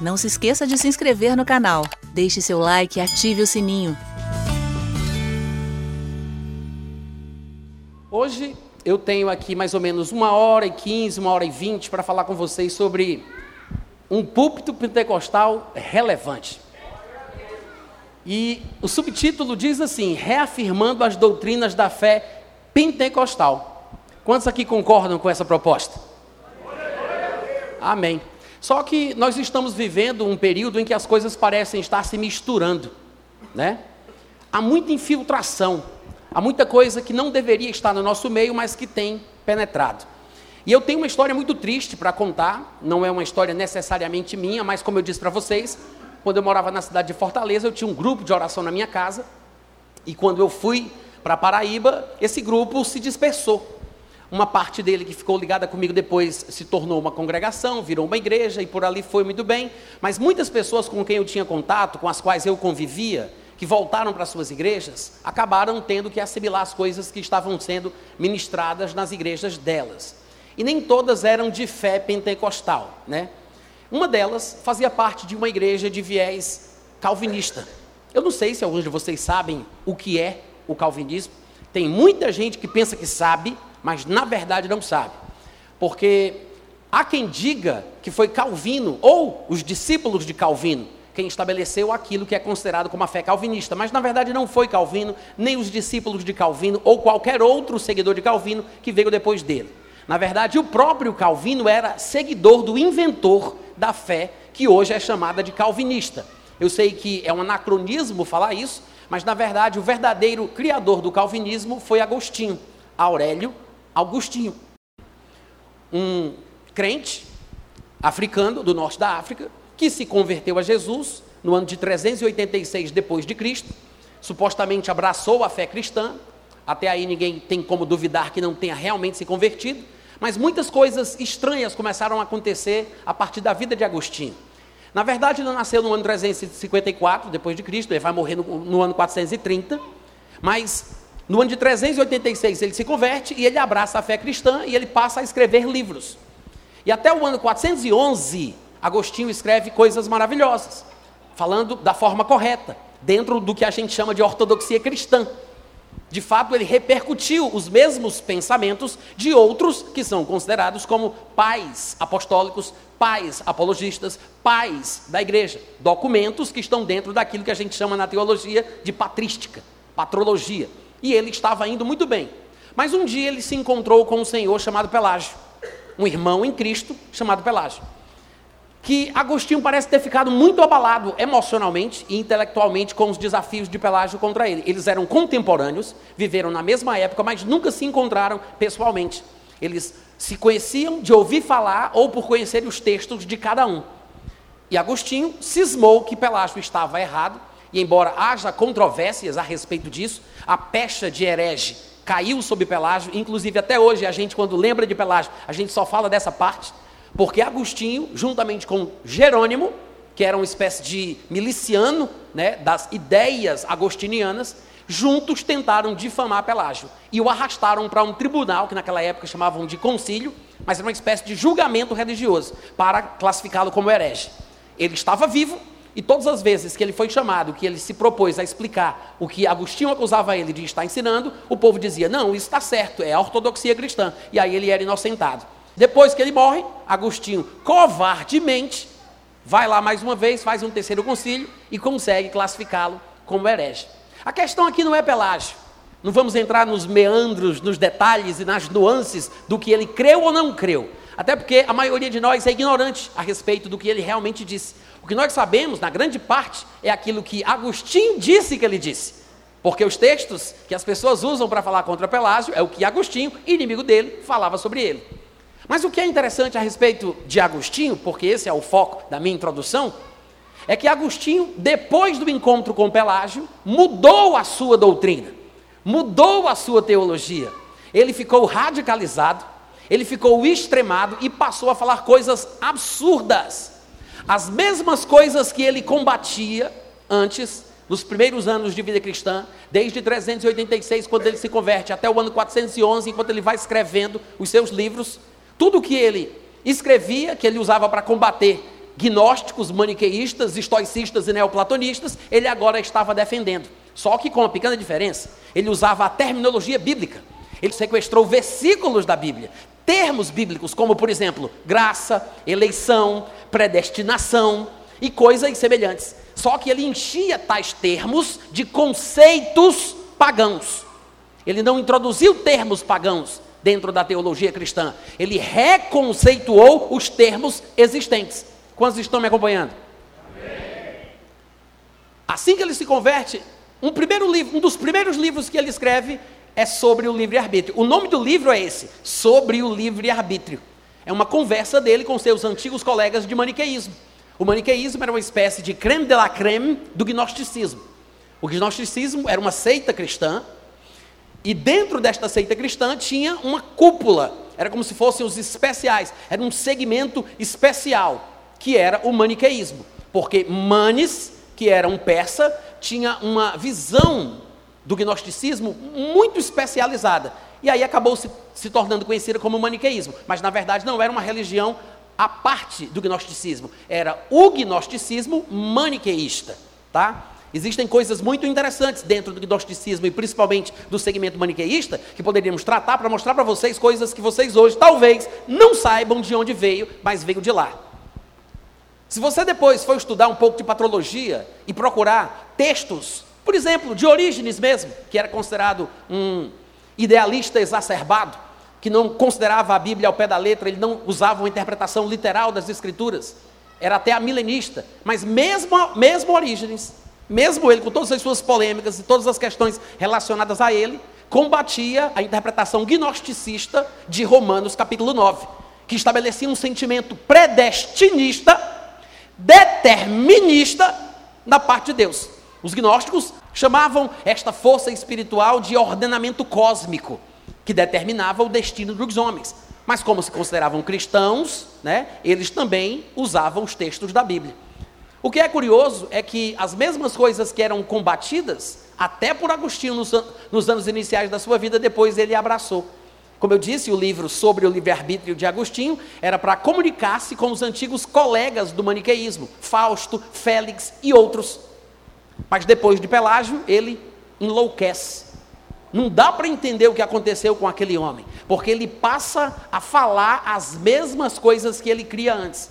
Não se esqueça de se inscrever no canal, deixe seu like e ative o sininho. Hoje eu tenho aqui mais ou menos uma hora e quinze, uma hora e vinte para falar com vocês sobre um púlpito pentecostal relevante. E o subtítulo diz assim: reafirmando as doutrinas da fé pentecostal. Quantos aqui concordam com essa proposta? Amém. Só que nós estamos vivendo um período em que as coisas parecem estar se misturando, né? Há muita infiltração, há muita coisa que não deveria estar no nosso meio, mas que tem penetrado. E eu tenho uma história muito triste para contar, não é uma história necessariamente minha, mas como eu disse para vocês, quando eu morava na cidade de Fortaleza, eu tinha um grupo de oração na minha casa, e quando eu fui para Paraíba, esse grupo se dispersou. Uma parte dele que ficou ligada comigo depois se tornou uma congregação, virou uma igreja e por ali foi muito bem. Mas muitas pessoas com quem eu tinha contato, com as quais eu convivia, que voltaram para suas igrejas, acabaram tendo que assimilar as coisas que estavam sendo ministradas nas igrejas delas. E nem todas eram de fé pentecostal, né? Uma delas fazia parte de uma igreja de viés calvinista. Eu não sei se alguns de vocês sabem o que é o calvinismo. Tem muita gente que pensa que sabe, mas na verdade não sabe. Porque há quem diga que foi Calvino, ou os discípulos de Calvino, quem estabeleceu aquilo que é considerado como a fé calvinista, mas na verdade não foi Calvino, nem os discípulos de Calvino, ou qualquer outro seguidor de Calvino que veio depois dele. Na verdade, o próprio Calvino era seguidor do inventor da fé, que hoje é chamada de calvinista. Eu sei que é um anacronismo falar isso, mas na verdade o verdadeiro criador do calvinismo foi Agostinho, Aurélio Augustinho, um crente africano do norte da África, que se converteu a Jesus no ano de 386 depois de Cristo, supostamente abraçou a fé cristã. Até aí ninguém tem como duvidar que não tenha realmente se convertido, mas muitas coisas estranhas começaram a acontecer a partir da vida de Agostinho. Na verdade, ele nasceu no ano 354 depois de Cristo, ele vai morrer no, no ano 430, mas no ano de 386 ele se converte e ele abraça a fé cristã e ele passa a escrever livros. E até o ano 411, Agostinho escreve coisas maravilhosas, falando da forma correta, dentro do que a gente chama de ortodoxia cristã. De fato, ele repercutiu os mesmos pensamentos de outros que são considerados como pais apostólicos, pais apologistas, pais da igreja. Documentos que estão dentro daquilo que a gente chama na teologia de patrística, patrologia. E ele estava indo muito bem. Mas um dia ele se encontrou com um senhor chamado Pelágio, um irmão em Cristo chamado Pelágio. Que Agostinho parece ter ficado muito abalado emocionalmente e intelectualmente com os desafios de Pelágio contra ele. Eles eram contemporâneos, viveram na mesma época, mas nunca se encontraram pessoalmente. Eles se conheciam de ouvir falar ou por conhecerem os textos de cada um. E Agostinho cismou que Pelágio estava errado e embora haja controvérsias a respeito disso, a pecha de herege caiu sobre Pelágio, inclusive até hoje a gente, quando lembra de Pelágio, a gente só fala dessa parte, porque Agostinho, juntamente com Jerônimo, que era uma espécie de miliciano né, das ideias agostinianas, juntos tentaram difamar Pelágio e o arrastaram para um tribunal, que naquela época chamavam de concílio, mas era uma espécie de julgamento religioso, para classificá-lo como herege. Ele estava vivo, e todas as vezes que ele foi chamado, que ele se propôs a explicar o que Agostinho acusava ele de estar ensinando, o povo dizia: não, isso está certo, é a ortodoxia cristã. E aí ele era inocentado. Depois que ele morre, Agostinho covardemente vai lá mais uma vez, faz um terceiro concílio e consegue classificá-lo como herege. A questão aqui não é Pelágio. Não vamos entrar nos meandros, nos detalhes e nas nuances do que ele creu ou não creu. Até porque a maioria de nós é ignorante a respeito do que ele realmente disse. Que nós sabemos, na grande parte, é aquilo que Agostinho disse que ele disse. Porque os textos que as pessoas usam para falar contra Pelágio é o que Agostinho, inimigo dele, falava sobre ele. Mas o que é interessante a respeito de Agostinho, porque esse é o foco da minha introdução, é que Agostinho, depois do encontro com Pelágio, mudou a sua doutrina, mudou a sua teologia. Ele ficou radicalizado, ele ficou extremado e passou a falar coisas absurdas as mesmas coisas que ele combatia antes, nos primeiros anos de vida cristã, desde 386, quando ele se converte, até o ano 411, enquanto ele vai escrevendo os seus livros, tudo que ele escrevia, que ele usava para combater gnósticos, maniqueístas, estoicistas e neoplatonistas, ele agora estava defendendo. Só que com uma pequena diferença. Ele usava a terminologia bíblica. Ele sequestrou versículos da Bíblia, termos bíblicos, como por exemplo, graça, eleição, predestinação e coisas semelhantes. Só que ele enchia tais termos de conceitos pagãos. Ele não introduziu termos pagãos dentro da teologia cristã. Ele reconceituou os termos existentes. Quantos estão me acompanhando? Assim que ele se converte, um, primeiro livro, um dos primeiros livros que ele escreve é sobre o livre-arbítrio. O nome do livro é esse, Sobre o Livre-Arbítrio. É uma conversa dele com seus antigos colegas de maniqueísmo. O maniqueísmo era uma espécie de creme de la creme do gnosticismo. O gnosticismo era uma seita cristã, e dentro desta seita cristã tinha uma cúpula, era como se fossem os especiais, era um segmento especial, que era o maniqueísmo. Porque Manes, que era um persa, tinha uma visão do gnosticismo muito especializada. E aí acabou se, se tornando conhecida como maniqueísmo. Mas na verdade não era uma religião à parte do gnosticismo. Era o gnosticismo maniqueísta. Tá? Existem coisas muito interessantes dentro do gnosticismo e principalmente do segmento maniqueísta que poderíamos tratar para mostrar para vocês coisas que vocês hoje talvez não saibam de onde veio, mas veio de lá. Se você depois for estudar um pouco de patrologia e procurar textos por exemplo, Diógenes mesmo, que era considerado um idealista exacerbado, que não considerava a Bíblia ao pé da letra, ele não usava uma interpretação literal das Escrituras, era até a milenista, mas mesmo, mesmo Orígenes, mesmo ele, com todas as suas polêmicas e todas as questões relacionadas a ele, combatia a interpretação gnosticista de Romanos capítulo 9, que estabelecia um sentimento predestinista, determinista na parte de Deus. Os gnósticos chamavam esta força espiritual de ordenamento cósmico, que determinava o destino dos homens. Mas como se consideravam cristãos, né, eles também usavam os textos da Bíblia. O que é curioso é que as mesmas coisas que eram combatidas, até por Agostinho nos, nos anos iniciais da sua vida, depois ele abraçou. Como eu disse, o livro sobre o livre-arbítrio de Agostinho era para comunicar-se com os antigos colegas do maniqueísmo, Fausto, Félix e outros. Mas depois de Pelágio, ele enlouquece. Não dá para entender o que aconteceu com aquele homem, porque ele passa a falar as mesmas coisas que ele cria antes.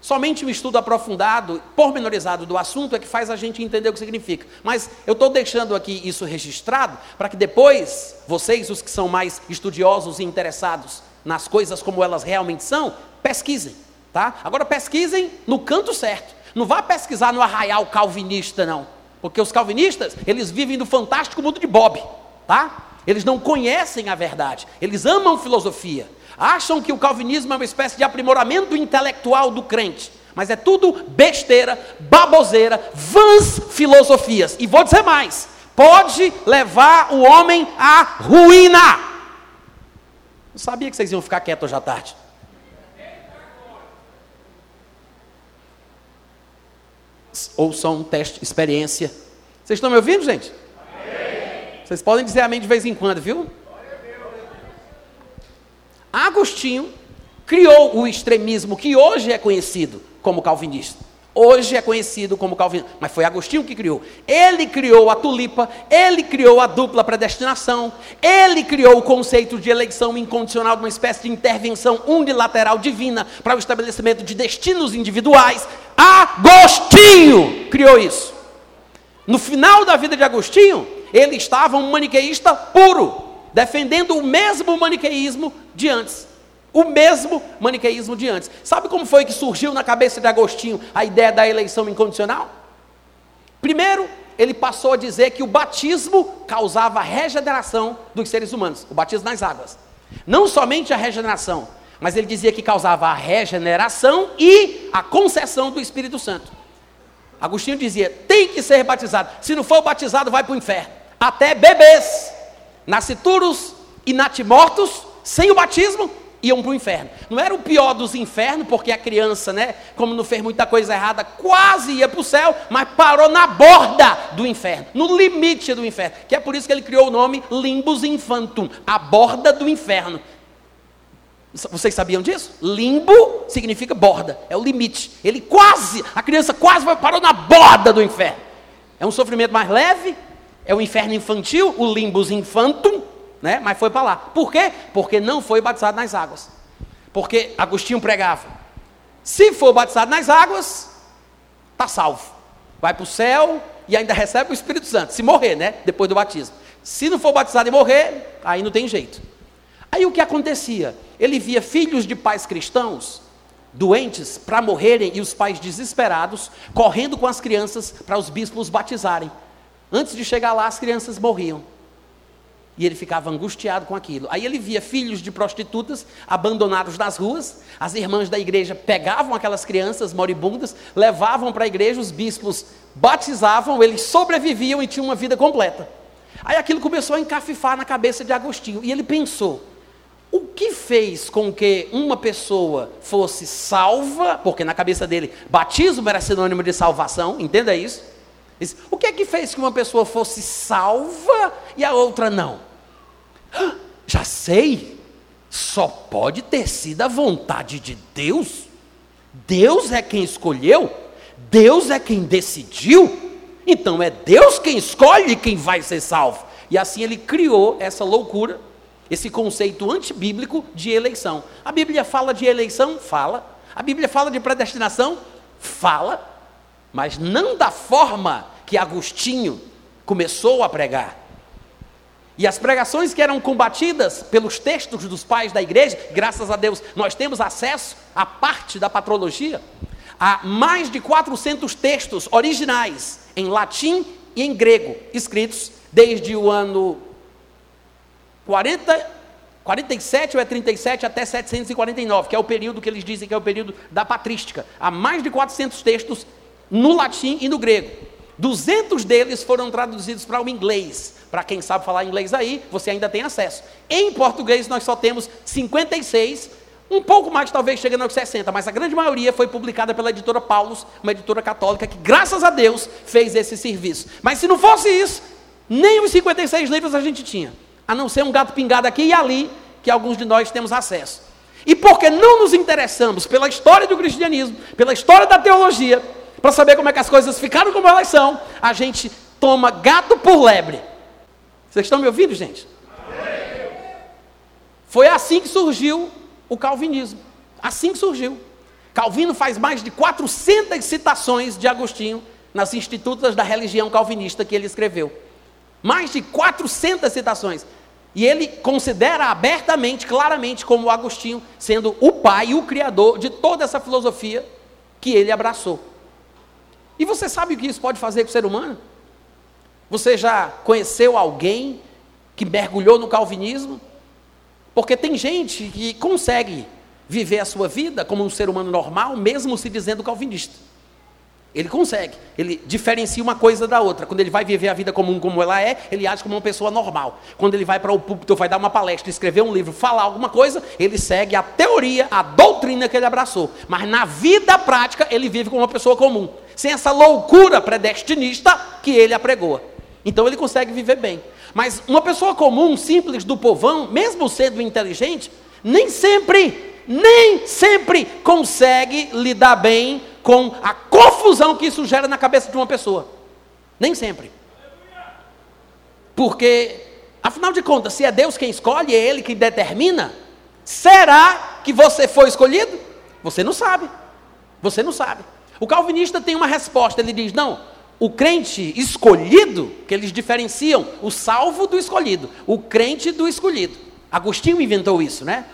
Somente um estudo aprofundado, pormenorizado do assunto é que faz a gente entender o que significa. Mas eu estou deixando aqui isso registrado para que depois, vocês, os que são mais estudiosos e interessados nas coisas como elas realmente são, pesquisem. Tá? Agora pesquisem no canto certo. Não vá pesquisar no arraial calvinista, não. Porque os calvinistas, eles vivem no fantástico mundo de Bob, tá? Eles não conhecem a verdade. Eles amam filosofia. Acham que o calvinismo é uma espécie de aprimoramento intelectual do crente. Mas é tudo besteira, baboseira, vãs filosofias. E vou dizer mais: pode levar o homem à ruína. Eu sabia que vocês iam ficar quietos hoje à tarde. Ouçam um teste, experiência. Vocês estão me ouvindo, gente? Amém. Vocês podem dizer amém de vez em quando, viu? Agostinho criou o extremismo que hoje é conhecido como calvinista. Hoje é conhecido como Calvino, mas foi Agostinho que criou. Ele criou a tulipa, ele criou a dupla predestinação, ele criou o conceito de eleição incondicional, uma espécie de intervenção unilateral divina para o estabelecimento de destinos individuais. Agostinho criou isso. No final da vida de Agostinho, ele estava um maniqueísta puro, defendendo o mesmo maniqueísmo de antes. O mesmo maniqueísmo de antes. Sabe como foi que surgiu na cabeça de Agostinho a ideia da eleição incondicional? Primeiro, ele passou a dizer que o batismo causava regeneração dos seres humanos, o batismo nas águas. Não somente a regeneração, mas ele dizia que causava a regeneração e a concessão do Espírito Santo. Agostinho dizia: tem que ser batizado. Se não for batizado, vai para o inferno. Até bebês, nascituros e natimortos, sem o batismo, iam para o inferno. Não era o pior dos infernos, porque a criança, né, como não fez muita coisa errada, quase ia para o céu, mas parou na borda do inferno, no limite do inferno. Que é por isso que ele criou o nome Limbus Infantum, a borda do inferno. Vocês sabiam disso? Limbo significa borda, é o limite. Ele quase, a criança quase parou na borda do inferno. É um sofrimento mais leve, é o inferno infantil, o limbus infantum, né? mas foi para lá. Por quê? Porque não foi batizado nas águas. Porque Agostinho pregava: se for batizado nas águas, está salvo. Vai para o céu e ainda recebe o Espírito Santo. Se morrer, né? Depois do batismo. Se não for batizado e morrer, aí não tem jeito. Aí o que acontecia? Ele via filhos de pais cristãos doentes para morrerem e os pais desesperados correndo com as crianças para os bispos batizarem. Antes de chegar lá, as crianças morriam. E ele ficava angustiado com aquilo. Aí ele via filhos de prostitutas abandonados nas ruas. As irmãs da igreja pegavam aquelas crianças moribundas, levavam para a igreja, os bispos batizavam, eles sobreviviam e tinham uma vida completa. Aí aquilo começou a encafifar na cabeça de Agostinho. E ele pensou: o que fez com que uma pessoa fosse salva, porque na cabeça dele batismo era sinônimo de salvação, entenda isso? O que é que fez que uma pessoa fosse salva e a outra não? Já sei, só pode ter sido a vontade de Deus. Deus é quem escolheu, Deus é quem decidiu, então é Deus quem escolhe quem vai ser salvo. E assim ele criou essa loucura esse conceito antibíblico de eleição. A Bíblia fala de eleição? Fala. A Bíblia fala de predestinação? Fala. Mas não da forma que Agostinho começou a pregar. E as pregações que eram combatidas pelos textos dos pais da igreja, graças a Deus, nós temos acesso à parte da patrologia, a mais de 400 textos originais em latim e em grego, escritos desde o ano 40, 47 ou é 37 até 749, que é o período que eles dizem que é o período da patrística. Há mais de 400 textos no latim e no grego. 200 deles foram traduzidos para o inglês. Para quem sabe falar inglês aí, você ainda tem acesso. Em português nós só temos 56, um pouco mais talvez chegando aos 60, mas a grande maioria foi publicada pela editora Paulus, uma editora católica que, graças a Deus, fez esse serviço. Mas se não fosse isso, nem os 56 livros a gente tinha a não ser um gato pingado aqui e ali, que alguns de nós temos acesso. E porque não nos interessamos pela história do cristianismo, pela história da teologia, para saber como é que as coisas ficaram como elas são, a gente toma gato por lebre. Vocês estão me ouvindo, gente? Foi assim que surgiu o calvinismo. Assim que surgiu. Calvino faz mais de 400 citações de Agostinho nas institutas da religião calvinista que ele escreveu. Mais de 400 citações. E ele considera abertamente, claramente, como Agostinho sendo o pai e o criador de toda essa filosofia que ele abraçou. E você sabe o que isso pode fazer com o ser humano? Você já conheceu alguém que mergulhou no calvinismo? Porque tem gente que consegue viver a sua vida como um ser humano normal, mesmo se dizendo calvinista. Ele consegue. Ele diferencia uma coisa da outra. Quando ele vai viver a vida comum como ela é, ele age como uma pessoa normal. Quando ele vai para o púlpito, vai dar uma palestra, escrever um livro, falar alguma coisa, ele segue a teoria, a doutrina que ele abraçou. Mas na vida prática, ele vive como uma pessoa comum. Sem essa loucura predestinista que ele apregoa. Então ele consegue viver bem. Mas uma pessoa comum, simples do povão, mesmo sendo inteligente, nem sempre, nem sempre consegue lidar bem com a confusão que isso gera na cabeça de uma pessoa. Nem sempre. Porque, afinal de contas, se é Deus quem escolhe, é Ele quem determina, será que você foi escolhido? Você não sabe. Você não sabe. O calvinista tem uma resposta, ele diz: não, o crente escolhido, que eles diferenciam o salvo do escolhido, o crente do escolhido. Agostinho inventou isso, né?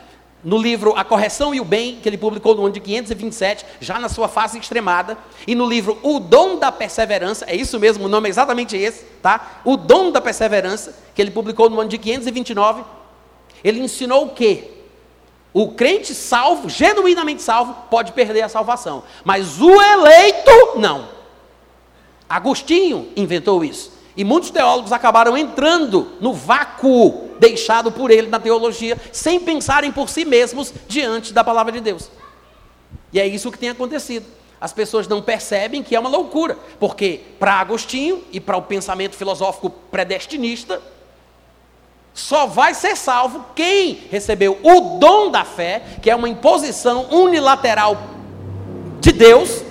No livro A Correção e o Bem, que ele publicou no ano de 527, já na sua fase extremada, e no livro O Dom da Perseverança, é isso mesmo, o nome é exatamente esse, tá? O Dom da Perseverança, que ele publicou no ano de 529, ele ensinou o quê? O crente salvo, genuinamente salvo, pode perder a salvação, mas o eleito, não. Agostinho inventou isso. E muitos teólogos acabaram entrando no vácuo deixado por ele na teologia, sem pensarem por si mesmos diante da palavra de Deus. E é isso que tem acontecido. As pessoas não percebem que é uma loucura, porque para Agostinho e para o pensamento filosófico predestinista, Só vai ser salvo quem recebeu o dom da fé, que é uma imposição unilateral de Deus,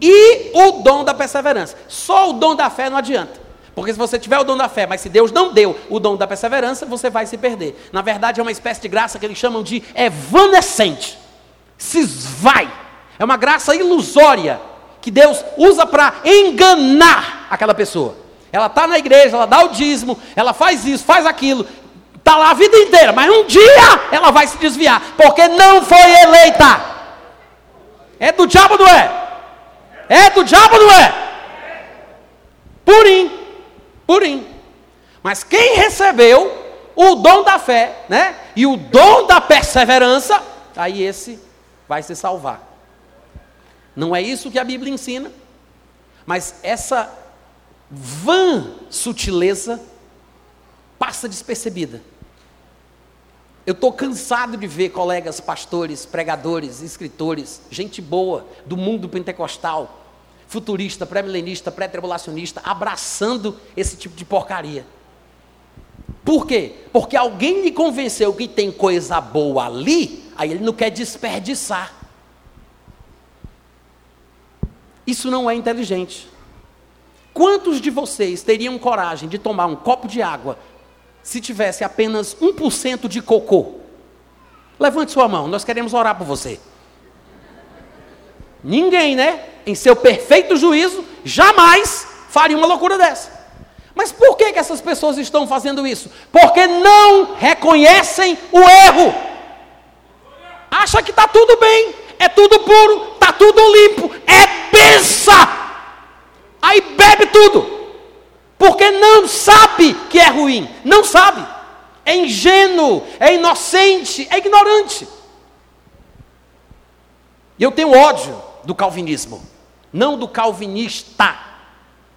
e o dom da perseverança. Só o dom da fé não adianta. Porque se você tiver o dom da fé, mas se Deus não deu o dom da perseverança, você vai se perder. Na verdade, é uma espécie de graça que eles chamam de evanescente. Se esvai. É uma graça ilusória que Deus usa para enganar aquela pessoa. Ela está na igreja, ela dá o dízimo, ela faz isso, faz aquilo, está lá a vida inteira, mas um dia ela vai se desviar, porque não foi eleita. É do diabo, não é? É do diabo, não é? Purim, purim. Mas quem recebeu o dom da fé, né? E o dom da perseverança, aí esse vai se salvar. Não é isso que a Bíblia ensina, mas essa vã sutileza passa despercebida. Eu estou cansado de ver colegas pastores, pregadores, escritores, gente boa do mundo pentecostal, futurista, pré-milenista, pré-tribulacionista, abraçando esse tipo de porcaria. Por quê? Porque alguém lhe convenceu que tem coisa boa ali, aí ele não quer desperdiçar. Isso não é inteligente. Quantos de vocês teriam coragem de tomar um copo de água se tivesse apenas 1% de cocô? Levante sua mão, nós queremos orar por você. Ninguém, né? Em seu perfeito juízo, jamais faria uma loucura dessa. Mas por que, que essas pessoas estão fazendo isso? Porque não reconhecem o erro. Acha que está tudo bem, é tudo puro, está tudo limpo, é pensa aí bebe tudo, porque não sabe que é ruim, não sabe, é ingênuo, é inocente, é ignorante. E eu tenho ódio do calvinismo, não do calvinista,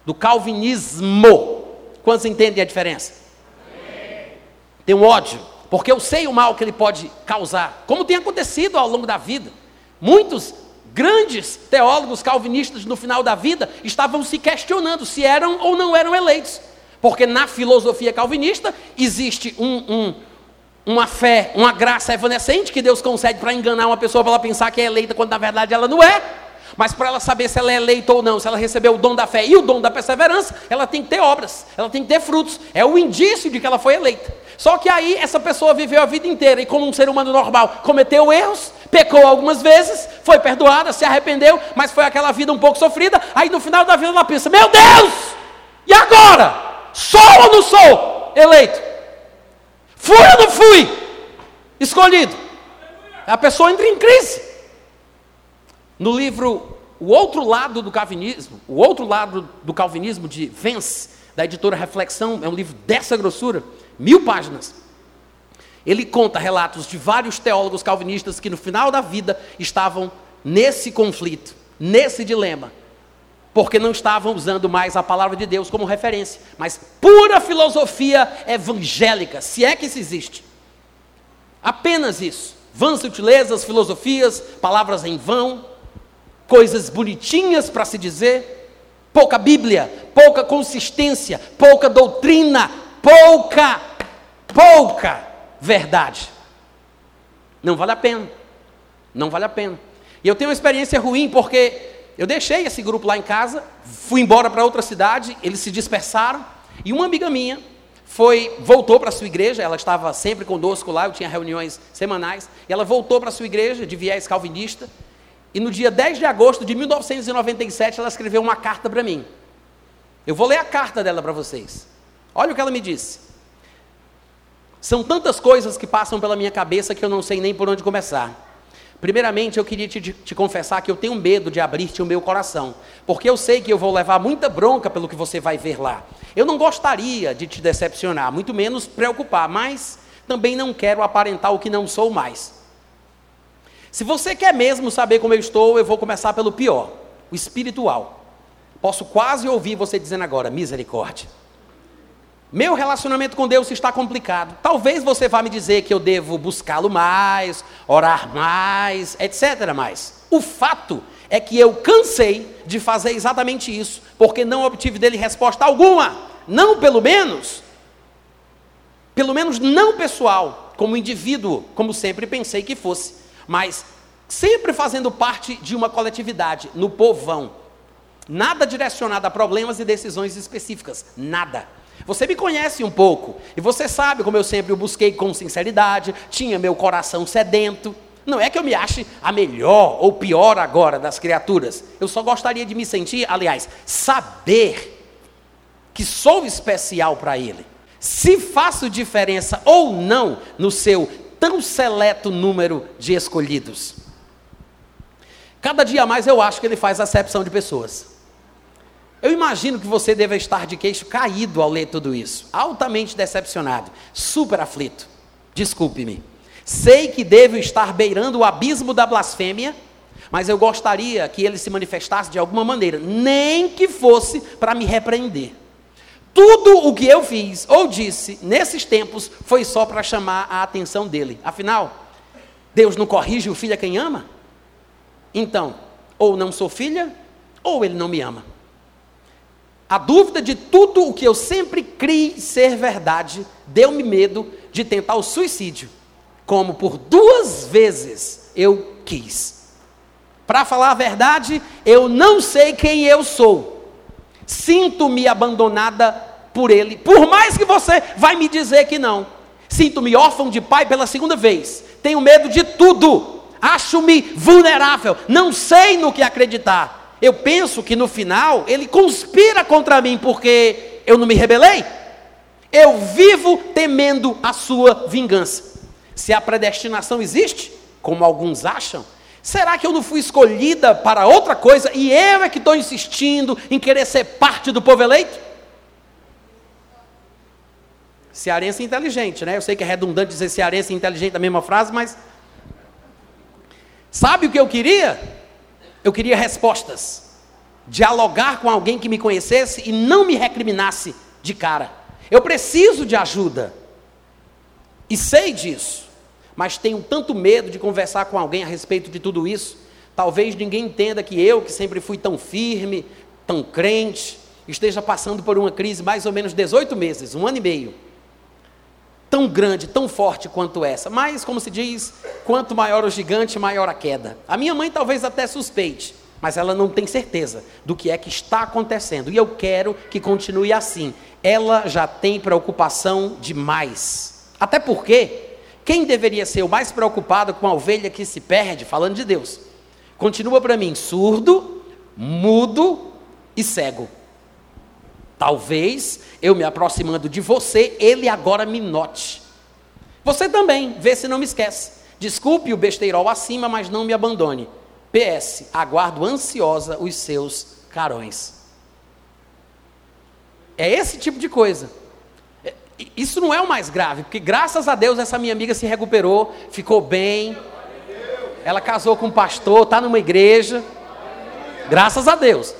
do calvinismo. Quantos entendem a diferença? Tenho ódio, porque eu sei o mal que ele pode causar, como tem acontecido ao longo da vida. Muitos grandes teólogos calvinistas no final da vida estavam se questionando se eram ou não eram eleitos. Porque na filosofia calvinista existe um, um, uma fé, uma graça evanescente que Deus concede para enganar uma pessoa para ela pensar que é eleita quando na verdade ela não é. Mas para ela saber se ela é eleita ou não, se ela recebeu o dom da fé e o dom da perseverança, ela tem que ter obras, ela tem que ter frutos. É o indício de que ela foi eleita. Só que aí essa pessoa viveu a vida inteira e, como um ser humano normal, cometeu erros, pecou algumas vezes, foi perdoada, se arrependeu, mas foi aquela vida um pouco sofrida. Aí no final da vida ela pensa: Meu Deus, e agora? Sou ou não sou eleito? Fui ou não fui escolhido? A pessoa entra em crise. No livro O Outro Lado do Calvinismo, O Outro Lado do Calvinismo de Vence, da editora Reflexão, é um livro dessa grossura mil páginas. Ele conta relatos de vários teólogos calvinistas que no final da vida estavam nesse conflito, nesse dilema, porque não estavam usando mais a palavra de Deus como referência, mas pura filosofia evangélica, se é que isso existe. Apenas isso. Vãs sutilezas, filosofias, palavras em vão, coisas bonitinhas para se dizer, pouca Bíblia, pouca consistência, pouca doutrina, pouca, pouca verdade. Não vale a pena. Não vale a pena. E eu tenho uma experiência ruim porque eu deixei esse grupo lá em casa, fui embora para outra cidade, eles se dispersaram, e uma amiga minha foi, voltou para a sua igreja, ela estava sempre conosco lá, eu tinha reuniões semanais, e ela voltou para a sua igreja de viés calvinista, e no dia 10 de agosto de 1997 ela escreveu uma carta para mim. Eu vou ler a carta dela para vocês. Olha o que ela me disse. São tantas coisas que passam pela minha cabeça que eu não sei nem por onde começar. Primeiramente, eu queria te, te, confessar que eu tenho medo de abrir-te o meu coração, porque eu sei que eu vou levar muita bronca pelo que você vai ver lá. Eu não gostaria de te decepcionar, muito menos preocupar, mas também não quero aparentar o que não sou mais. Se você quer mesmo saber como eu estou, eu vou começar pelo pior, o espiritual. Posso quase ouvir você dizendo agora: misericórdia. Meu relacionamento com Deus está complicado. Talvez você vá me dizer que eu devo buscá-lo mais, orar mais, etc. Mais. O fato é que eu cansei de fazer exatamente isso, porque não obtive dele resposta alguma. Não, pelo menos, Pelo menos não pessoal, como indivíduo, como sempre pensei que fosse, mas sempre fazendo parte de uma coletividade, no povão. Nada direcionado a problemas e decisões específicas, nada. Você me conhece um pouco, e você sabe como eu sempre o busquei com sinceridade, tinha meu coração sedento. Não é que eu me ache a melhor ou pior agora das criaturas. Eu só gostaria de me sentir, aliás, saber que sou especial para Ele. Se faço diferença ou não no seu tão seleto número de escolhidos. Cada dia mais eu acho que Ele faz acepção de pessoas. Eu imagino que você deve estar de queixo caído ao ler tudo isso, altamente decepcionado, super aflito. Desculpe-me. Sei que devo estar beirando o abismo da blasfêmia, mas eu gostaria que ele se manifestasse de alguma maneira, nem que fosse para me repreender. Tudo o que eu fiz ou disse nesses tempos foi só para chamar a atenção dele. Afinal, Deus não corrige o filho a quem ama? Então, ou não sou filha, ou ele não me ama. A dúvida de tudo o que eu sempre criei ser verdade deu-me medo de tentar o suicídio, como por duas vezes eu quis. Para falar a verdade, eu não sei quem eu sou Sinto-me abandonada por ele, por mais que você vai me dizer que não. Sinto-me órfão de pai pela segunda vez. Tenho medo de tudo. Acho-me vulnerável. Não sei no que acreditar. Eu penso que no final ele conspira contra mim porque eu não me rebelei. Eu vivo temendo a sua vingança. Se a predestinação existe, como alguns acham, Será que eu não fui escolhida para outra coisa e eu é que estou insistindo em querer ser parte do povo eleito? Cearense inteligente, né? Eu sei que é redundante dizer cearense inteligente na mesma frase, mas. Sabe o que eu queria? Eu queria respostas. Dialogar com alguém que me conhecesse e não me recriminasse de cara. Eu preciso de ajuda. E sei disso mas tenho tanto medo de conversar com alguém a respeito de tudo isso. Talvez ninguém entenda que eu, que sempre fui tão firme, tão crente, esteja passando por uma crise mais ou menos 18 meses, um ano e meio. Tão grande, tão forte quanto essa. Mas, como se diz, quanto maior o gigante, maior a queda. A minha mãe talvez até suspeite, mas ela não tem certeza do que é que está acontecendo. E eu quero que continue assim. Ela já tem preocupação demais. Até porque quem deveria ser o mais preocupado com a ovelha que se perde, falando de Deus? Continua para mim surdo, mudo e cego. Talvez eu me aproximando de você, ele agora me note. Você também, vê se não me esquece. Desculpe o besteirol acima, mas não me abandone. PS, aguardo ansiosa os seus carões. É esse tipo de coisa. Isso não é o mais grave, porque graças a Deus essa minha amiga se recuperou, ficou bem. Ela casou com um pastor, está numa igreja. Graças a Deus.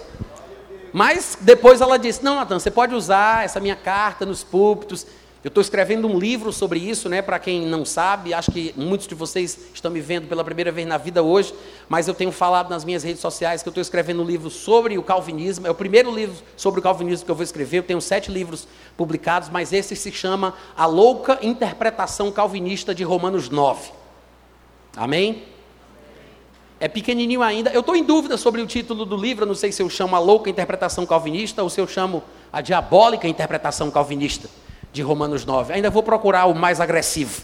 Mas depois ela disse: Não, Natan, você pode usar essa minha carta nos púlpitos. Eu estou escrevendo um livro sobre isso, né? Para quem não sabe, acho que muitos de vocês estão me vendo pela primeira vez na vida hoje, mas eu tenho falado nas minhas redes sociais que eu estou escrevendo um livro sobre o calvinismo. É o primeiro livro sobre o calvinismo que eu vou escrever. Eu tenho sete livros publicados, mas esse se chama A Louca Interpretação Calvinista de Romanos 9. Amém? É pequenininho ainda. Eu estou em dúvida sobre o título do livro. Não sei se eu chamo A Louca Interpretação Calvinista ou se eu chamo A Diabólica Interpretação Calvinista de Romanos 9. Ainda vou procurar o mais agressivo.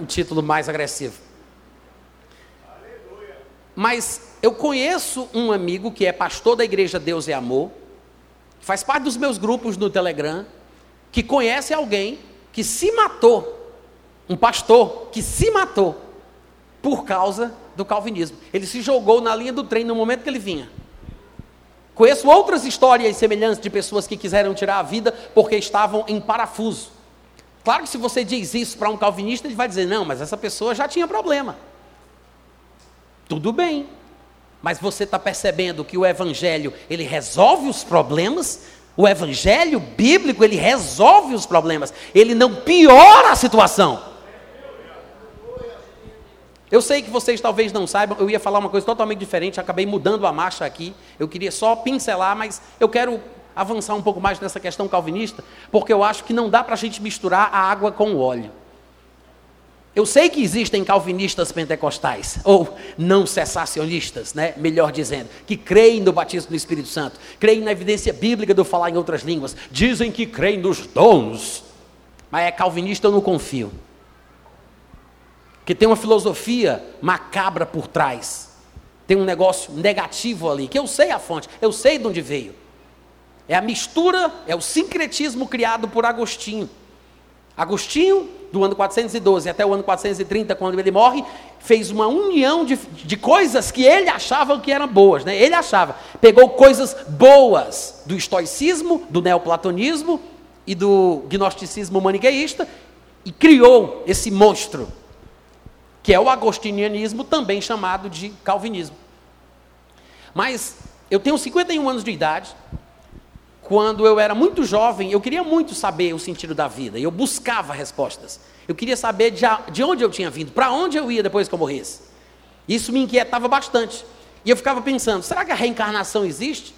Um título mais agressivo. Mas eu conheço um amigo que é pastor da igreja Deus é Amor, faz parte dos meus grupos no Telegram, que conhece alguém que se matou, um pastor que se matou por causa do calvinismo. Ele se jogou na linha do trem no momento que ele vinha. Conheço outras histórias semelhantes de pessoas que quiseram tirar a vida porque estavam em parafuso. Claro que se você diz isso para um calvinista, ele vai dizer: não, mas essa pessoa já tinha problema. Tudo bem, mas você está percebendo que o Evangelho ele resolve os problemas? O Evangelho bíblico ele resolve os problemas, ele não piora a situação. Eu sei que vocês talvez não saibam, eu ia falar uma coisa totalmente diferente, acabei mudando a marcha aqui. Eu queria só pincelar, mas eu quero avançar um pouco mais nessa questão calvinista, porque eu acho que não dá para a gente misturar a água com o óleo. Eu sei que existem calvinistas pentecostais, ou não cessacionistas, né? melhor dizendo, que creem no batismo do Espírito Santo, creem na evidência bíblica do falar em outras línguas, dizem que creem nos dons, mas é calvinista eu não confio. Que tem uma filosofia macabra por trás, tem um negócio negativo ali, que eu sei a fonte, eu sei de onde veio. É a mistura, é o sincretismo criado por Agostinho. Agostinho, do ano 412 até o ano 430, quando ele morre, fez uma união de, de coisas que ele achava que eram boas. Né? Ele achava, pegou coisas boas do estoicismo, do neoplatonismo e do gnosticismo maniqueísta e criou esse monstro, que é o agostinianismo, também chamado de calvinismo. Mas eu tenho 51 anos de idade, quando eu era muito jovem, eu queria muito saber o sentido da vida, e eu buscava respostas. Eu queria saber de, de onde eu tinha vindo, para onde eu ia depois que eu morresse. Isso me inquietava bastante. E eu ficava pensando: será que a reencarnação existe?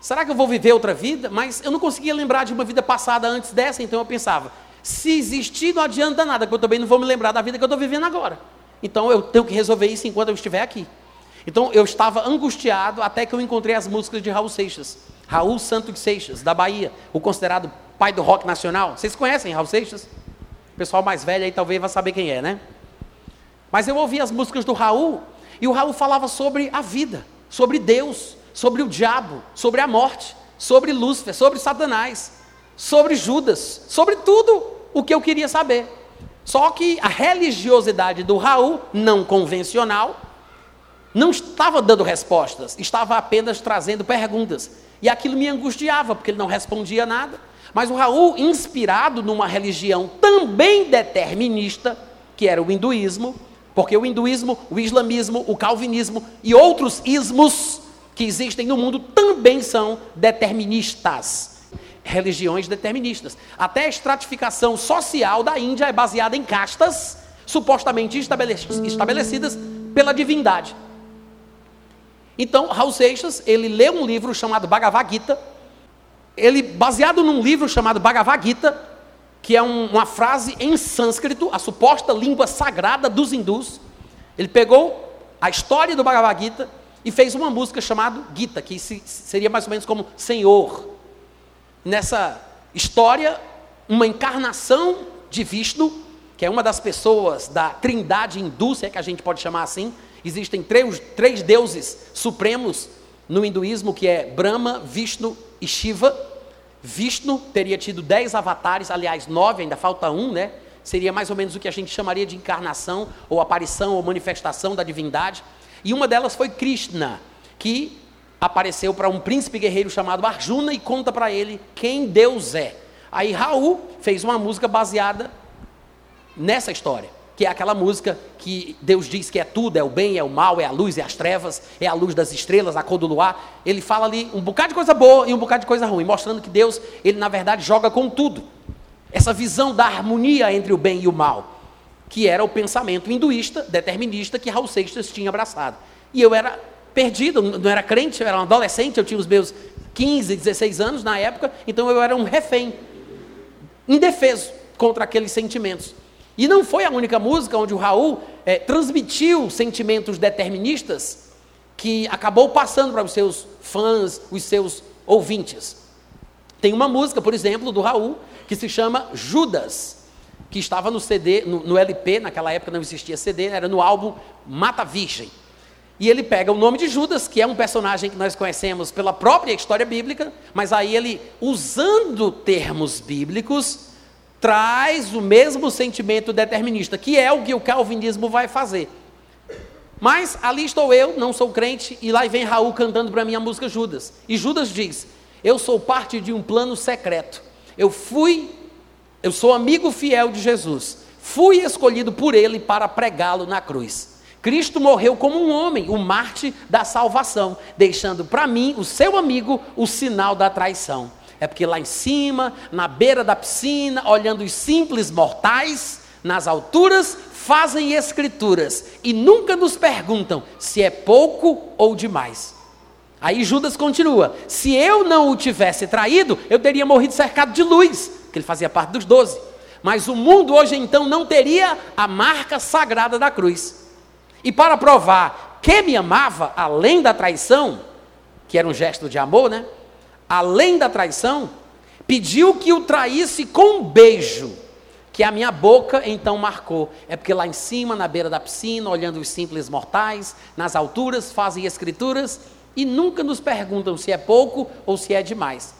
Será que eu vou viver outra vida? Mas eu não conseguia lembrar de uma vida passada antes dessa, então eu pensava: se existir, não adianta nada, porque eu também não vou me lembrar da vida que eu estou vivendo agora. Então eu tenho que resolver isso enquanto eu estiver aqui. Então eu estava angustiado até que eu encontrei as músicas de Raul Seixas. Raul Santos Seixas, da Bahia, o considerado pai do rock nacional. Vocês conhecem Raul Seixas? O pessoal mais velho aí talvez vai saber quem é, né? Mas eu ouvi as músicas do Raul, e o Raul falava sobre a vida, sobre Deus, sobre o diabo, sobre a morte, sobre Lúcifer, sobre Satanás, sobre Judas, sobre tudo o que eu queria saber. Só que a religiosidade do Raul, não convencional, não estava dando respostas, estava apenas trazendo perguntas. E aquilo me angustiava, porque ele não respondia nada. Mas o Raul, inspirado numa religião também determinista, que era o hinduísmo, porque o hinduísmo, o islamismo, o calvinismo e outros ismos que existem no mundo também são deterministas. Religiões deterministas. Até a estratificação social da Índia é baseada em castas supostamente estabelecidas pela divindade. Então, Raul Seixas, ele lê um livro chamado Bhagavad Gita, ele, baseado num livro chamado Bhagavad Gita, que é um, uma frase em sânscrito, a suposta língua sagrada dos hindus, ele pegou a história do Bhagavad Gita e fez uma música chamada Gita, que seria mais ou menos como Senhor. Nessa história, uma encarnação de Vishnu, que é uma das pessoas da trindade hindu, se é que a gente pode chamar assim, Existem três, três deuses supremos no hinduísmo, que é Brahma, Vishnu e Shiva. Vishnu teria tido dez avatares, aliás, nove, ainda falta um, né? Seria mais ou menos o que a gente chamaria de encarnação, ou aparição, ou manifestação da divindade. E uma delas foi Krishna, que apareceu para um príncipe guerreiro chamado Arjuna e conta para ele quem Deus é. Aí Raul fez uma música baseada nessa história que é aquela música que Deus diz que é tudo, é o bem, é o mal, é a luz, é as trevas, é a luz das estrelas, a cor do luar. Ele fala ali um bocado de coisa boa e um bocado de coisa ruim, mostrando que Deus, ele na verdade joga com tudo. Essa visão da harmonia entre o bem e o mal, que era o pensamento hinduísta, determinista, que Raul Seixas tinha abraçado. E eu era perdido, não era crente, eu era um adolescente, eu tinha os meus 15, 16 anos na época, então eu era um refém, indefeso contra aqueles sentimentos. E não foi a única música onde o Raul é, transmitiu sentimentos deterministas que acabou passando para os seus fãs, os seus ouvintes. Tem uma música, por exemplo, do Raul, que se chama Judas, que estava no CD, no, no LP, naquela época não existia CD, era no álbum Mata Virgem. E ele pega o nome de Judas, que é um personagem que nós conhecemos pela própria história bíblica, mas aí ele, usando termos bíblicos, traz o mesmo sentimento determinista, que é o que o calvinismo vai fazer. Mas ali estou eu, não sou crente, e lá vem Raul cantando para mim a música Judas. E Judas diz: Eu sou parte de um plano secreto. Eu fui, eu sou amigo fiel de Jesus. Fui escolhido por ele para pregá-lo na cruz. Cristo morreu como um homem, o Marte da salvação, deixando para mim, o seu amigo, o sinal da traição. É porque lá em cima, na beira da piscina, olhando os simples mortais, nas alturas, fazem escrituras e nunca nos perguntam se é pouco ou demais. Aí Judas continua: se eu não o tivesse traído, eu teria morrido cercado de luz, que ele fazia parte dos doze. Mas o mundo hoje então não teria a marca sagrada da cruz. E para provar que me amava, além da traição, que era um gesto de amor, né? Além da traição, pediu que o traísse com um beijo, que a minha boca então marcou. É porque lá em cima, na beira da piscina, olhando os simples mortais, nas alturas, fazem escrituras e nunca nos perguntam se é pouco ou se é demais.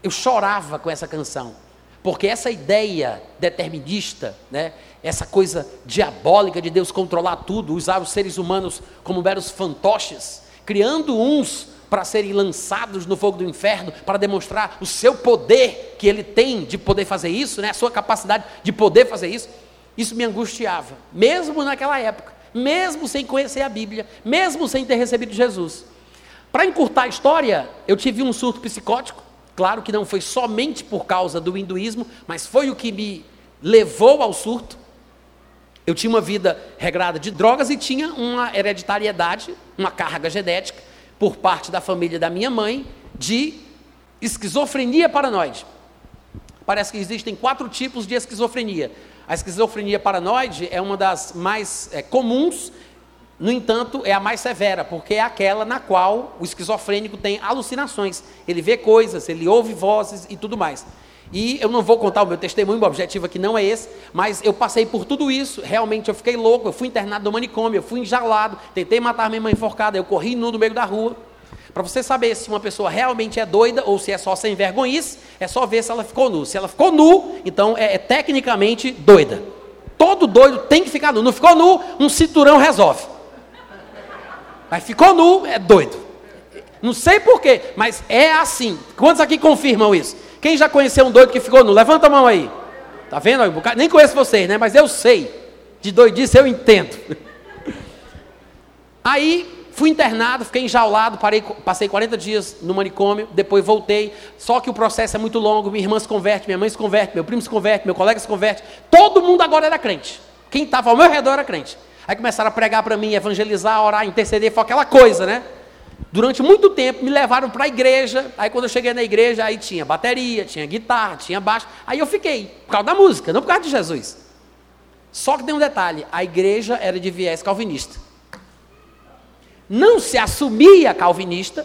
Eu chorava com essa canção, porque essa ideia determinista, né, essa coisa diabólica de Deus controlar tudo, usar os seres humanos como meros fantoches, criando uns para serem lançados no fogo do inferno, para demonstrar o seu poder que ele tem de poder fazer isso, né, a sua capacidade de poder fazer isso, isso me angustiava, mesmo naquela época, mesmo sem conhecer a Bíblia, mesmo sem ter recebido Jesus. Para encurtar a história, eu tive um surto psicótico. Claro que não foi somente por causa do hinduísmo, mas foi o que me levou ao surto. Eu tinha uma vida regrada de drogas e tinha uma hereditariedade, uma carga genética, por parte da família da minha mãe, de esquizofrenia paranoide. Parece que existem quatro tipos de esquizofrenia. A esquizofrenia paranoide é uma das mais é, comuns no entanto, é a mais severa, porque é aquela na qual o esquizofrênico tem alucinações. Ele vê coisas, ele ouve vozes e tudo mais. E eu não vou contar o meu testemunho, o objetivo aqui não é esse, mas eu passei por tudo isso, realmente eu fiquei louco, eu fui internado no manicômio, eu fui enjaulado, tentei matar minha mãe enforcada, eu corri nu no meio da rua. Para você saber se uma pessoa realmente é doida ou se é só sem vergonhice, é só ver se ela ficou nu. Se ela ficou nu, então é, é tecnicamente doida. Todo doido tem que ficar nu. Não ficou nu, um cinturão resolve. Mas ficou nu, é doido. Não sei porquê, mas é assim. Quantos aqui confirmam isso? Quem já conheceu um doido que ficou nu? Levanta a mão aí. Tá vendo? Nem conheço vocês, né? Mas eu sei. De doidice eu entendo. Aí fui internado, fiquei enjaulado, parei, passei 40 dias no manicômio, depois voltei. Só que o processo é muito longo. Minha irmã se converte, minha mãe se converte, meu primo se converte, meu colega se converte. Todo mundo agora era crente. Quem estava ao meu redor era crente. Aí começaram a pregar para mim, evangelizar, orar, interceder, foi aquela coisa, né? Durante muito tempo me levaram para a igreja. Aí quando eu cheguei na igreja, aí tinha bateria, tinha guitarra, tinha baixo. Aí eu fiquei, por causa da música, não por causa de Jesus. Só que tem um detalhe: a igreja era de viés calvinista. Não se assumia calvinista,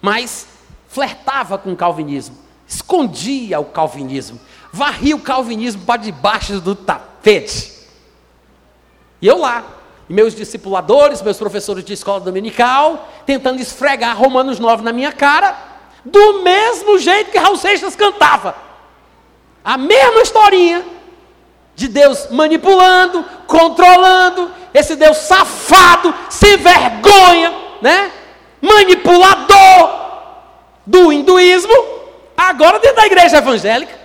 mas flertava com o calvinismo, escondia o calvinismo, varria o calvinismo para debaixo do tapete. E eu lá, meus discipuladores, meus professores de escola dominical, tentando esfregar Romanos 9 na minha cara, do mesmo jeito que Raul Seixas cantava. A mesma historinha de Deus manipulando, controlando, esse Deus safado, sem vergonha, né? Manipulador do hinduísmo, agora dentro da igreja evangélica.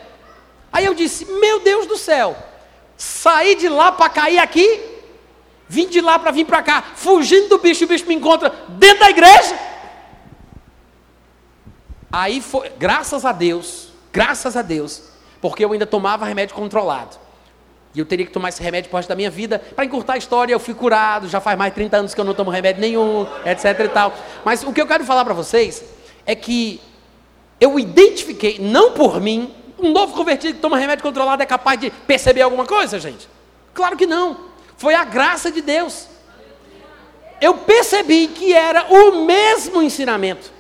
Aí eu disse: Meu Deus do céu, saí de lá para cair aqui, Vim de lá para vir para cá, fugindo do bicho, o bicho me encontra dentro da igreja. Aí foi, graças a Deus, graças a Deus, porque eu ainda tomava remédio controlado. E eu teria que tomar esse remédio por resto da minha vida. Para encurtar a história, eu fui curado, já faz mais de 30 anos que eu não tomo remédio nenhum, etc e tal. Mas o que eu quero falar para vocês é que eu identifiquei, não por mim, um novo convertido que toma remédio controlado é capaz de perceber alguma coisa, gente? Claro que não. Foi a graça de Deus. Eu percebi que era o mesmo ensinamento,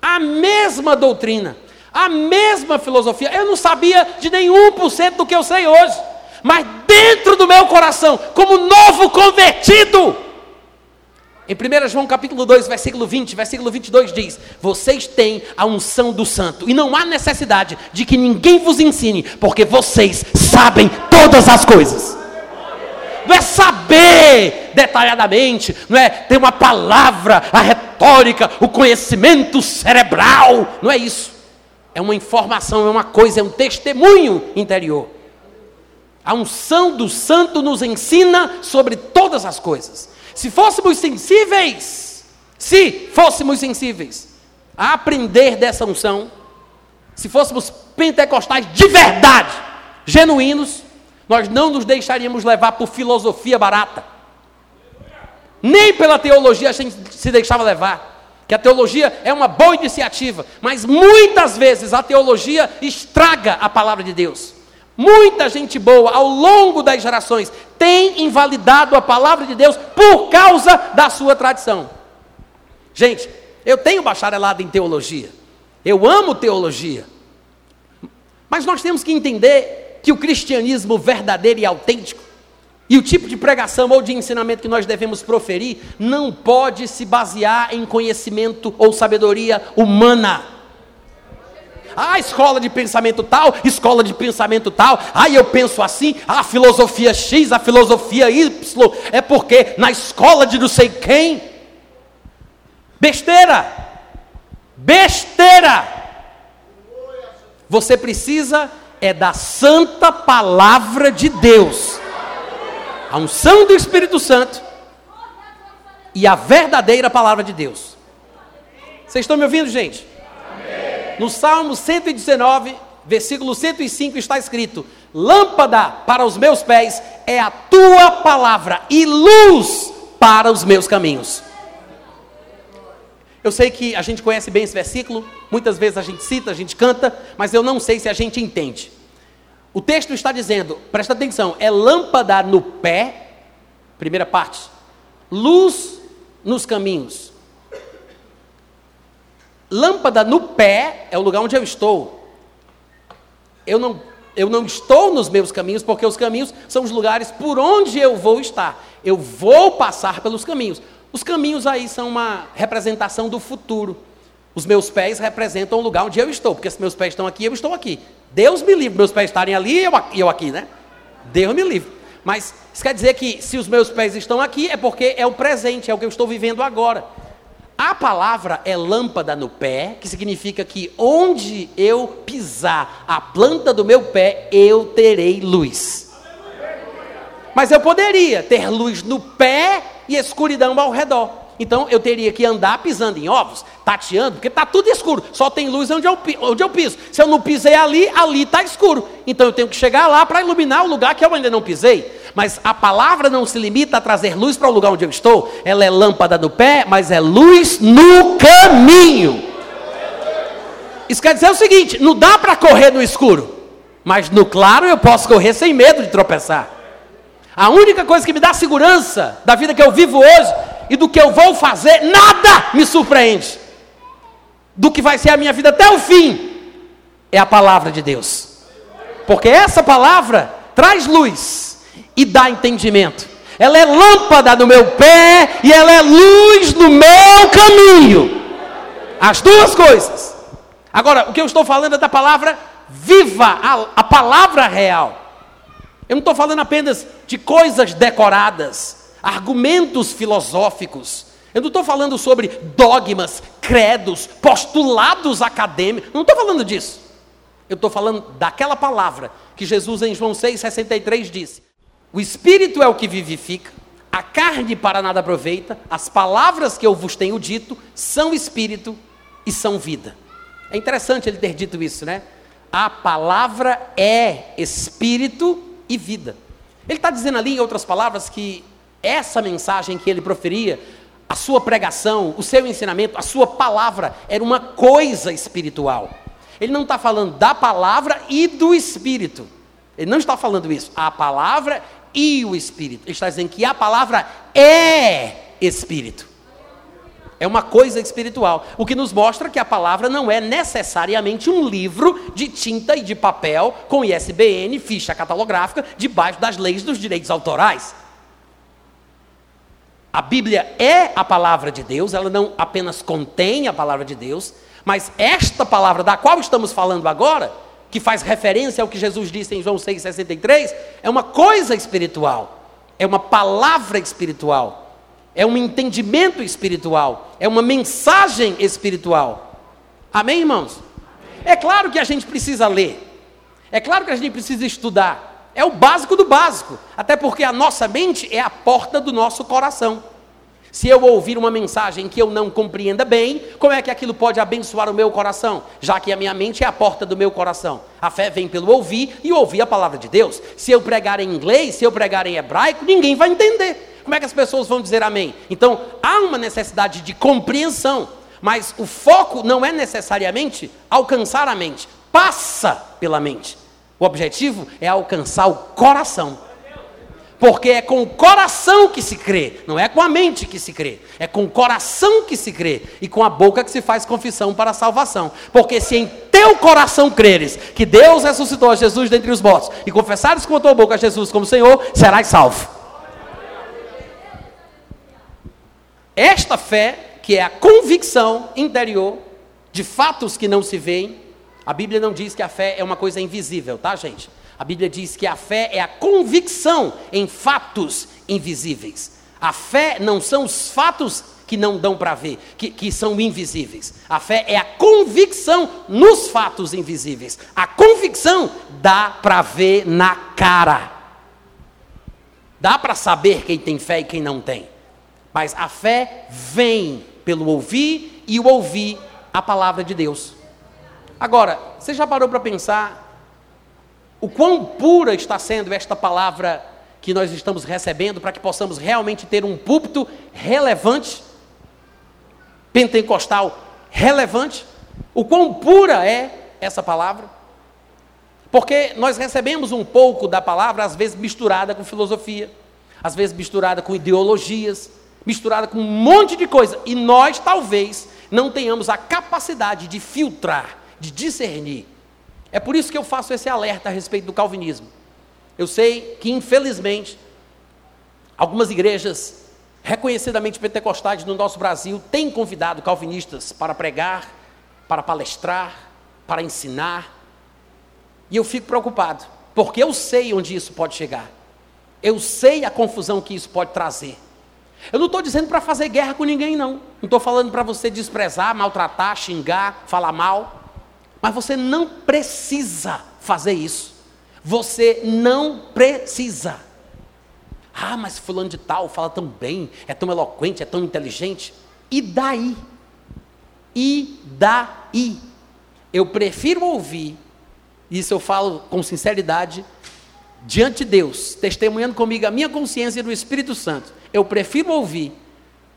a mesma doutrina, a mesma filosofia. Eu não sabia de nenhum por cento do que eu sei hoje, mas dentro do meu coração, como novo convertido, em 1 João capítulo 2, versículo 20, versículo 22 diz: Vocês têm a unção do santo, e não há necessidade de que ninguém vos ensine, porque vocês sabem todas as coisas não é saber detalhadamente, não é ter uma palavra, a retórica, o conhecimento cerebral, não é isso. É uma informação, é uma coisa, é um testemunho interior. A unção do santo nos ensina sobre todas as coisas. Se fôssemos sensíveis, se fôssemos sensíveis a aprender dessa unção, se fôssemos pentecostais de verdade, genuínos, nós não nos deixaríamos levar por filosofia barata. Nem pela teologia a gente se deixava levar. que a teologia é uma boa iniciativa, mas muitas vezes a teologia estraga a palavra de Deus. Muita gente boa ao longo das gerações tem invalidado a palavra de Deus por causa da sua tradição. Gente, eu tenho bacharelado em teologia, eu amo teologia, mas nós temos que entender que o cristianismo verdadeiro e autêntico e o tipo de pregação ou de ensinamento que nós devemos proferir não pode se basear em conhecimento ou sabedoria humana. Ah, escola de pensamento tal, escola de pensamento tal. Ah, eu penso assim. A filosofia X, a filosofia Y. É porque na escola de não sei quem. Besteira. Besteira. Você precisa é da santa palavra de Deus a unção do Espírito Santo e a verdadeira palavra de Deus. Vocês estão me ouvindo, gente? No Salmo 119, versículo 105 está escrito: Lâmpada para os meus pés é a tua palavra e luz para os meus caminhos. Eu sei que a gente conhece bem esse versículo, muitas vezes a gente cita, a gente canta, mas eu não sei se a gente entende. O texto está dizendo, presta atenção, é lâmpada no pé, primeira parte, luz nos caminhos. Lâmpada no pé é o lugar onde eu estou. Eu não, eu não estou nos meus caminhos, porque os caminhos são os lugares por onde eu vou estar. Eu vou passar pelos caminhos. Os caminhos aí são uma representação do futuro. Os meus pés representam o lugar onde eu estou, porque se meus pés estão aqui, eu estou aqui. Deus me livre, meus pés estarem ali e eu, eu aqui, né? Deus me livre. Mas isso quer dizer que se os meus pés estão aqui, é porque é o presente, é o que eu estou vivendo agora. A palavra é lâmpada no pé, que significa que onde eu pisar a planta do meu pé, eu terei luz. Mas eu poderia ter luz no pé e escuridão ao redor. Então eu teria que andar pisando em ovos, tateando, porque está tudo escuro, só tem luz onde eu, onde eu piso. Se eu não pisei ali, ali está escuro. Então eu tenho que chegar lá para iluminar o lugar que eu ainda não pisei. Mas a palavra não se limita a trazer luz para o lugar onde eu estou, ela é lâmpada no pé, mas é luz no caminho. Isso quer dizer o seguinte: não dá para correr no escuro, mas no claro eu posso correr sem medo de tropeçar. A única coisa que me dá segurança da vida que eu vivo hoje e do que eu vou fazer, nada me surpreende. Do que vai ser a minha vida até o fim, é a palavra de Deus. Porque essa palavra traz luz e dá entendimento. Ela é lâmpada no meu pé e ela é luz no meu caminho. As duas coisas. Agora, o que eu estou falando é da palavra viva, a, a palavra real. Eu não estou falando apenas de coisas decoradas argumentos filosóficos. Eu não estou falando sobre dogmas, credos, postulados acadêmicos. Não estou falando disso. Eu estou falando daquela palavra que Jesus em João 6,63 disse: O Espírito é o que vivifica, a carne para nada aproveita, as palavras que eu vos tenho dito são Espírito e são vida. É interessante ele ter dito isso, né? A palavra é Espírito e vida. Ele está dizendo ali, em outras palavras, que essa mensagem que ele proferia, a sua pregação, o seu ensinamento, a sua palavra, era uma coisa espiritual. Ele não está falando da palavra e do espírito. Ele não está falando isso. A palavra e o espírito. Ele está dizendo que a palavra é espírito. É uma coisa espiritual. O que nos mostra que a palavra não é necessariamente um livro de tinta e de papel com ISBN, ficha catalográfica, debaixo das leis dos direitos autorais. A Bíblia é a palavra de Deus, ela não apenas contém a palavra de Deus, mas esta palavra da qual estamos falando agora, que faz referência ao que Jesus disse em João 6,63, é uma coisa espiritual, é uma palavra espiritual, é um entendimento espiritual, é uma mensagem espiritual. Amém, irmãos? É claro que a gente precisa ler, é claro que a gente precisa estudar, é o básico do básico, até porque a nossa mente é a porta do nosso coração. Se eu ouvir uma mensagem que eu não compreenda bem, como é que aquilo pode abençoar o meu coração? Já que a minha mente é a porta do meu coração. A fé vem pelo ouvir e ouvir a palavra de Deus. Se eu pregar em inglês, se eu pregar em hebraico, ninguém vai entender. Como é que as pessoas vão dizer amém? Então, há uma necessidade de compreensão. Mas o foco não é necessariamente alcançar a mente, passa pela mente. O objetivo é alcançar o coração. Porque é com o coração que se crê, não é com a mente que se crê, é com o coração que se crê e com a boca que se faz confissão para a salvação. Porque se em teu coração creres que Deus ressuscitou Jesus dentre os mortos e confessares com a tua boca a Jesus como Senhor, serás salvo. Esta fé, que é a convicção interior de fatos que não se veem, a Bíblia não diz que a fé é uma coisa invisível, tá, gente? A Bíblia diz que a fé é a convicção em fatos invisíveis. A fé não são os fatos que não dão para ver, que, que são invisíveis. A fé é a convicção nos fatos invisíveis. A convicção dá para ver na cara. Dá para saber quem tem fé e quem não tem. Mas a fé vem pelo ouvir e o ouvir a palavra de Deus. Agora, você já parou para pensar o quão pura está sendo esta palavra que nós estamos recebendo para que possamos realmente ter um púlpito relevante, pentecostal relevante? O quão pura é essa palavra? Porque nós recebemos um pouco da palavra, às vezes misturada com filosofia, às vezes misturada com ideologias, misturada com um monte de coisa, e nós talvez não tenhamos a capacidade de filtrar, de discernir é por isso que eu faço esse alerta a respeito do calvinismo. Eu sei que, infelizmente, algumas igrejas reconhecidamente pentecostais no nosso Brasil têm convidado calvinistas para pregar, para palestrar, para ensinar. E eu fico preocupado, porque eu sei onde isso pode chegar. Eu sei a confusão que isso pode trazer. Eu não estou dizendo para fazer guerra com ninguém, não. Não estou falando para você desprezar, maltratar, xingar, falar mal. Mas você não precisa fazer isso. Você não precisa. Ah, mas fulano de tal fala tão bem, é tão eloquente, é tão inteligente. E daí? E daí? Eu prefiro ouvir, isso eu falo com sinceridade, diante de Deus, testemunhando comigo a minha consciência do Espírito Santo. Eu prefiro ouvir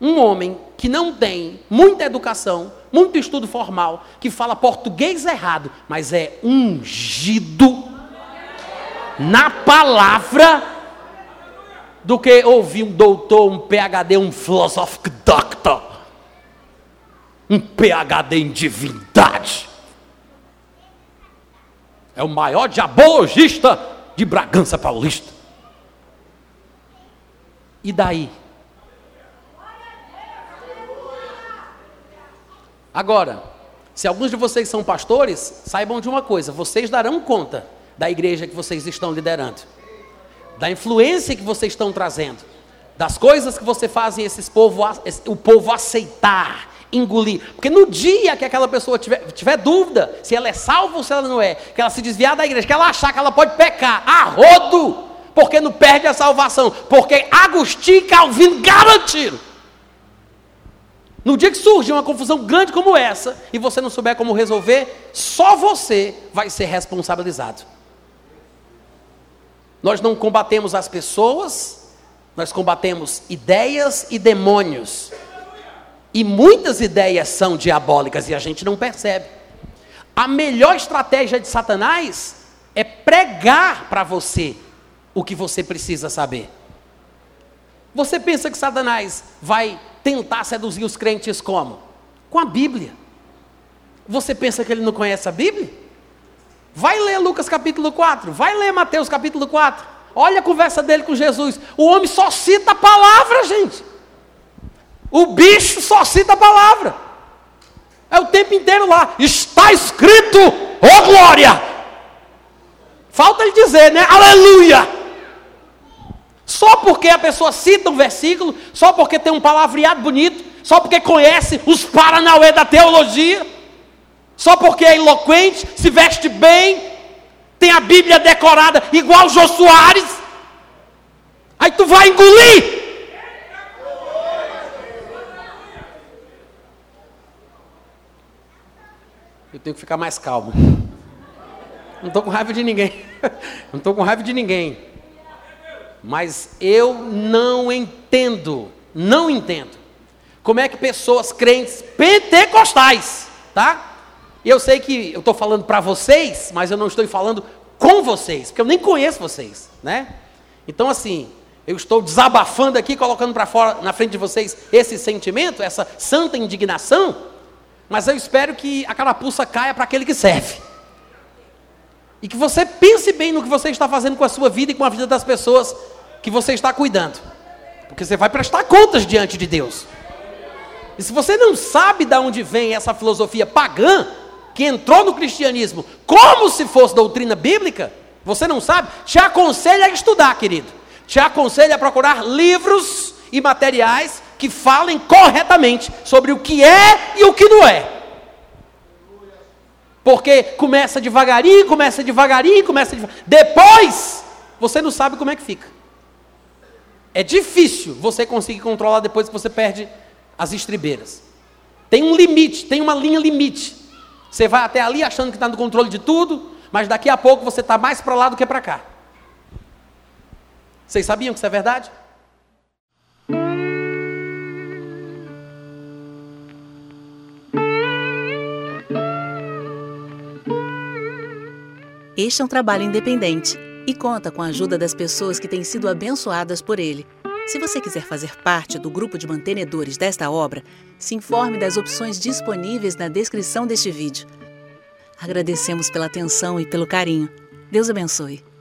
um homem que não tem muita educação, muito estudo formal, que fala português errado, mas é ungido na palavra, do que ouvir um doutor, um PhD, um philosophic doctor, um PhD em divindade. É o maior diabologista de Bragança Paulista. E daí? Agora, se alguns de vocês são pastores, saibam de uma coisa: vocês darão conta da igreja que vocês estão liderando, da influência que vocês estão trazendo, das coisas que você fazem esses povo, o povo aceitar, engolir. Porque no dia que aquela pessoa tiver, tiver dúvida se ela é salva ou se ela não é, que ela se desviar da igreja, que ela achar que ela pode pecar, a rodo, porque não perde a salvação, porque Agostinho e Calvino garantiram no dia que surge uma confusão grande como essa e você não souber como resolver, só você vai ser responsabilizado. Nós não combatemos as pessoas, nós combatemos ideias e demônios. E muitas ideias são diabólicas e a gente não percebe. A melhor estratégia de Satanás é pregar para você o que você precisa saber. Você pensa que Satanás vai tentar seduzir os crentes como? Com a Bíblia. Você pensa que ele não conhece a Bíblia? Vai ler Lucas capítulo 4, vai ler Mateus capítulo 4. Olha a conversa dele com Jesus. O homem só cita a palavra, gente. O bicho só cita a palavra. É o tempo inteiro lá. Está escrito, ô oh glória! Falta ele dizer, né? Aleluia! Só porque a pessoa cita um versículo, só porque tem um palavreado bonito, só porque conhece os paranauê da teologia, só porque é eloquente, se veste bem, tem a Bíblia decorada igual Jô Soares, aí tu vai engolir. Eu tenho que ficar mais calmo. Não estou com raiva de ninguém. Não estou com raiva de ninguém. Mas eu não entendo, não entendo, Como é que pessoas crentes pentecostais, tá? Eu sei que eu estou falando para vocês, mas eu não estou falando com vocês, porque eu nem conheço vocês, né? Então, assim, eu estou desabafando aqui, colocando para fora, na frente de vocês, esse sentimento, essa santa indignação, mas eu espero que a carapuça caia para aquele que serve. E que você pense bem no que você está fazendo com a sua vida e com a vida das pessoas que você está cuidando. Porque você vai prestar contas diante de Deus. E se você não sabe de onde vem essa filosofia pagã, que entrou no cristianismo como se fosse doutrina bíblica, você não sabe, te aconselho a estudar, querido. Te aconselho a procurar livros e materiais que falem corretamente sobre o que é e o que não é. Porque começa devagarinho, começa devagarinho, começa devagarinho. Depois, você não sabe como é que fica. É difícil você conseguir controlar depois que você perde as estribeiras. Tem um limite, tem uma linha limite. Você vai até ali achando que está no controle de tudo, mas daqui a pouco você está mais para lá do que para cá. Vocês sabiam que isso é verdade? Este é um trabalho independente e conta com a ajuda das pessoas que têm sido abençoadas por ele. Se você quiser fazer parte do grupo de mantenedores desta obra, se informe das opções disponíveis na descrição deste vídeo. Agradecemos pela atenção e pelo carinho. Deus abençoe.